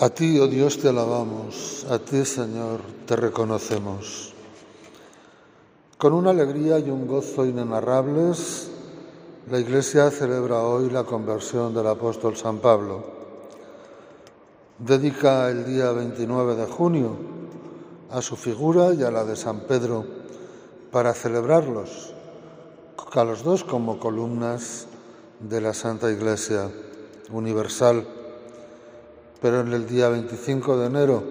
A ti, oh Dios, te alabamos, a ti, Señor, te reconocemos. Con una alegría y un gozo inenarrables, la Iglesia celebra hoy la conversión del apóstol San Pablo. Dedica el día 29 de junio a su figura y a la de San Pedro para celebrarlos, a los dos como columnas de la Santa Iglesia Universal pero en el día 25 de enero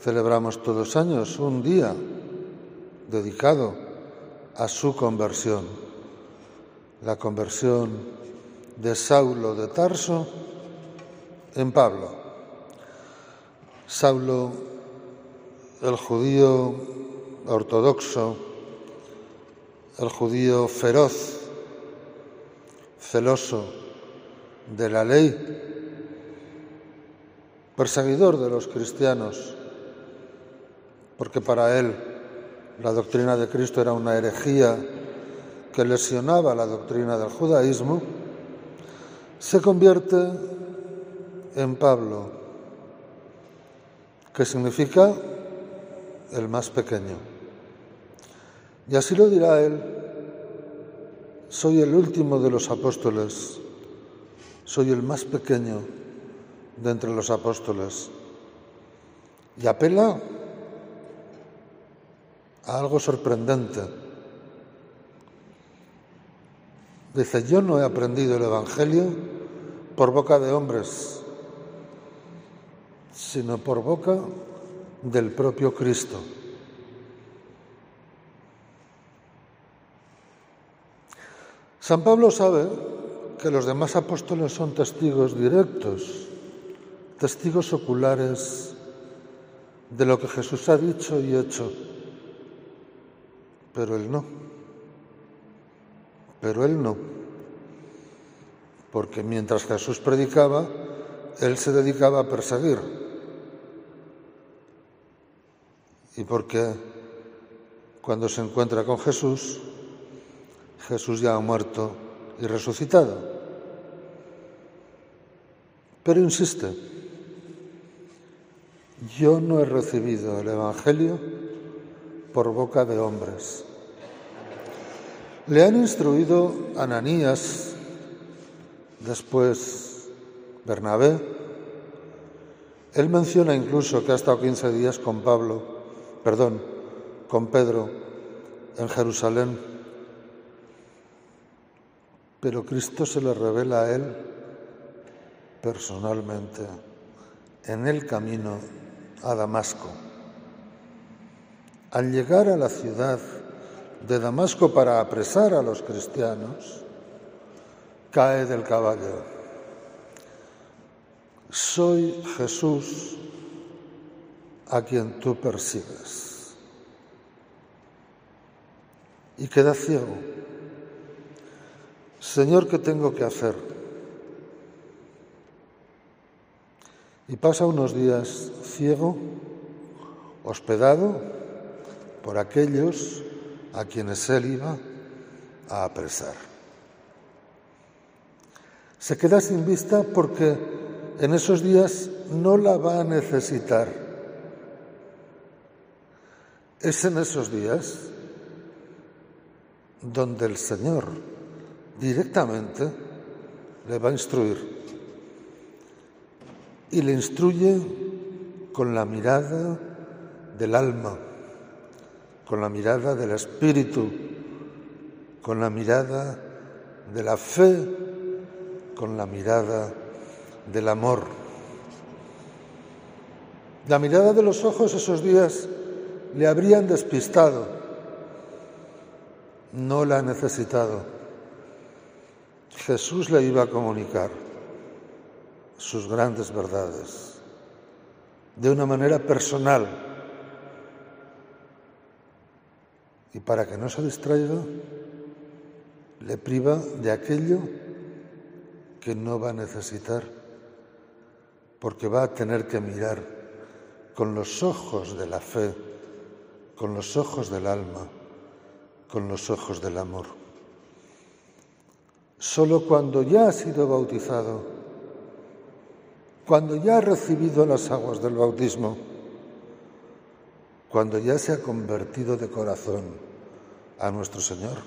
celebramos todos años un día dedicado a su conversión, la conversión de Saulo de Tarso en Pablo. Saulo, el judío ortodoxo, el judío feroz, celoso de la ley, perseguidor de los cristianos, porque para él la doctrina de Cristo era una herejía que lesionaba la doctrina del judaísmo, se convierte en Pablo, que significa el más pequeño. Y así lo dirá él, soy el último de los apóstoles, soy el más pequeño de entre los apóstoles y apela a algo sorprendente. Dice, yo no he aprendido el Evangelio por boca de hombres, sino por boca del propio Cristo. San Pablo sabe que los demás apóstoles son testigos directos testigos oculares de lo que Jesús ha dicho y hecho, pero él no. Pero él no. Porque mientras Jesús predicaba, él se dedicaba a perseguir. Y porque cuando se encuentra con Jesús, Jesús ya ha muerto y resucitado. Pero insiste, yo no he recibido el Evangelio por boca de hombres. Le han instruido Ananías, después Bernabé. Él menciona incluso que ha estado 15 días con Pablo, perdón, con Pedro en Jerusalén. Pero Cristo se le revela a él personalmente en el camino a Damasco. Al llegar a la ciudad de Damasco para apresar a los cristianos, cae del caballo. Soy Jesús a quien tú persigues. Y queda ciego. Señor, ¿qué tengo que hacer? Y pasa unos días ciego, hospedado por aquellos a quienes él iba a apresar. Se queda sin vista porque en esos días no la va a necesitar. Es en esos días donde el Señor directamente le va a instruir y le instruye con la mirada del alma, con la mirada del espíritu, con la mirada de la fe, con la mirada del amor. La mirada de los ojos esos días le habrían despistado, no la ha necesitado. Jesús le iba a comunicar sus grandes verdades de una manera personal y para que no se distraiga le priva de aquello que no va a necesitar porque va a tener que mirar con los ojos de la fe, con los ojos del alma, con los ojos del amor. Solo cuando ya ha sido bautizado cuando ya ha recibido las aguas del bautismo, cuando ya se ha convertido de corazón a nuestro Señor,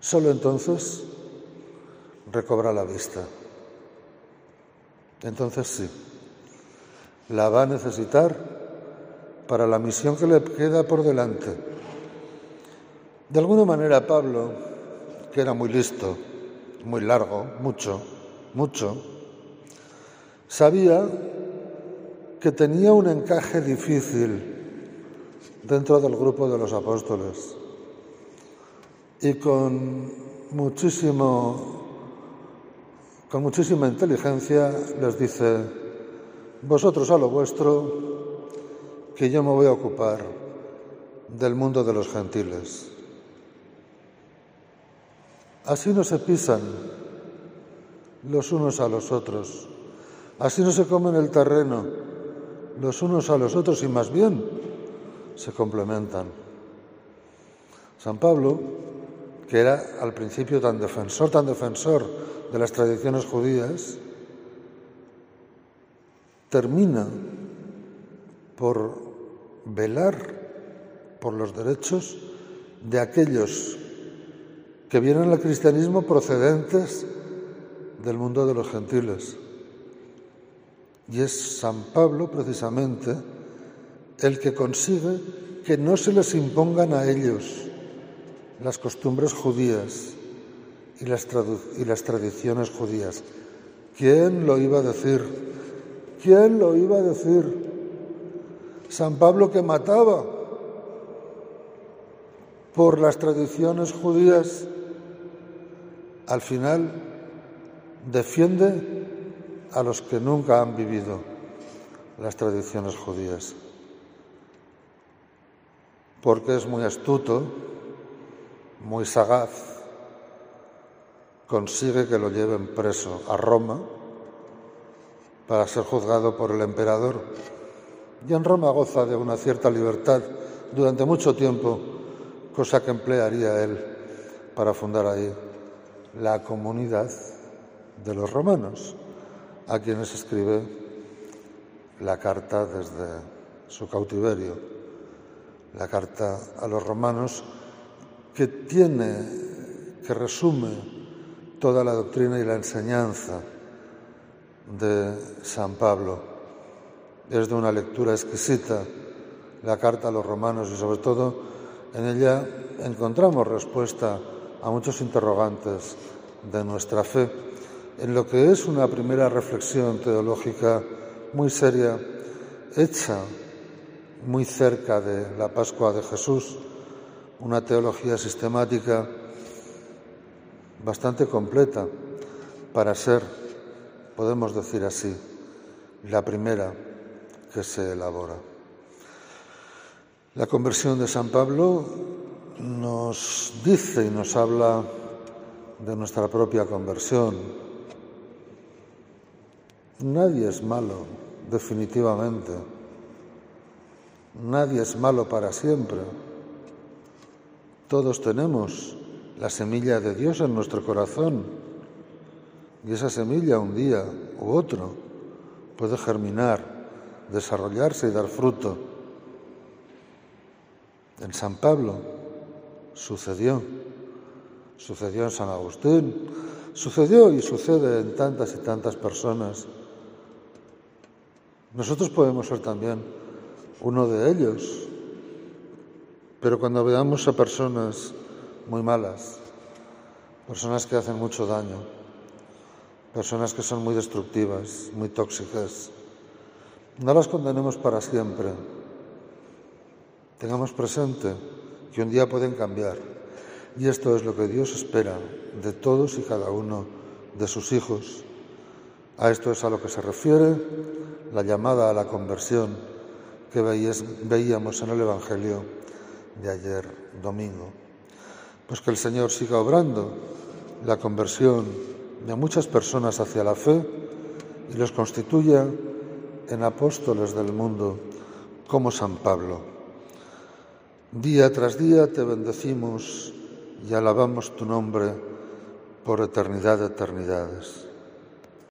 solo entonces recobra la vista. Entonces sí, la va a necesitar para la misión que le queda por delante. De alguna manera Pablo, que era muy listo, muy largo, mucho, mucho, sabía que tenía un encaje difícil dentro del grupo de los apóstoles. Y con muchísimo con muchísima inteligencia les dice vosotros a lo vuestro que yo me voy a ocupar del mundo de los gentiles así no se pisan los unos a los otros así no se comen el terreno los unos a los otros y más bien se complementan. San Pablo, que era al principio tan defensor, tan defensor de las tradiciones judías, termina por velar por los derechos de aquellos que vienen al cristianismo procedentes del mundo de los gentiles. Y es San Pablo, precisamente, el que consigue que no se les impongan a ellos las costumbres judías y las, tradiciones judías. ¿Quién lo iba a decir? ¿Quién lo iba a decir? San Pablo que mataba por las tradiciones judías, al final defiende a los que nunca han vivido las tradiciones judías porque es muy astuto, muy sagaz, consigue que lo lleven preso a Roma para ser juzgado por el emperador. Y en Roma goza de una cierta libertad durante mucho tiempo, cosa que emplearía él para fundar ahí la comunidad de los romanos, a quienes escribe la carta desde su cautiverio la carta a los romanos, que tiene, que resume toda la doctrina y la enseñanza de San Pablo. Es de una lectura exquisita la carta a los romanos y sobre todo en ella encontramos respuesta a muchos interrogantes de nuestra fe, en lo que es una primera reflexión teológica muy seria, hecha muy cerca de la Pascua de Jesús, una teología sistemática bastante completa para ser, podemos decir así, la primera que se elabora. La conversión de San Pablo nos dice y nos habla de nuestra propia conversión. Nadie es malo, definitivamente. Nadie es malo para siempre. Todos tenemos la semilla de Dios en nuestro corazón y esa semilla un día u otro puede germinar, desarrollarse y dar fruto. En San Pablo sucedió, sucedió en San Agustín, sucedió y sucede en tantas y tantas personas. Nosotros podemos ser también uno de ellos. Pero cuando veamos a personas muy malas, personas que hacen mucho daño, personas que son muy destructivas, muy tóxicas, no las condenemos para siempre. Tengamos presente que un día pueden cambiar. Y esto es lo que Dios espera de todos y cada uno de sus hijos. A esto es a lo que se refiere la llamada a la conversión que veíamos en el Evangelio de ayer domingo. Pues que el Señor siga obrando la conversión de muchas personas hacia la fe y los constituya en apóstoles del mundo como San Pablo. Día tras día te bendecimos y alabamos tu nombre por eternidad de eternidades.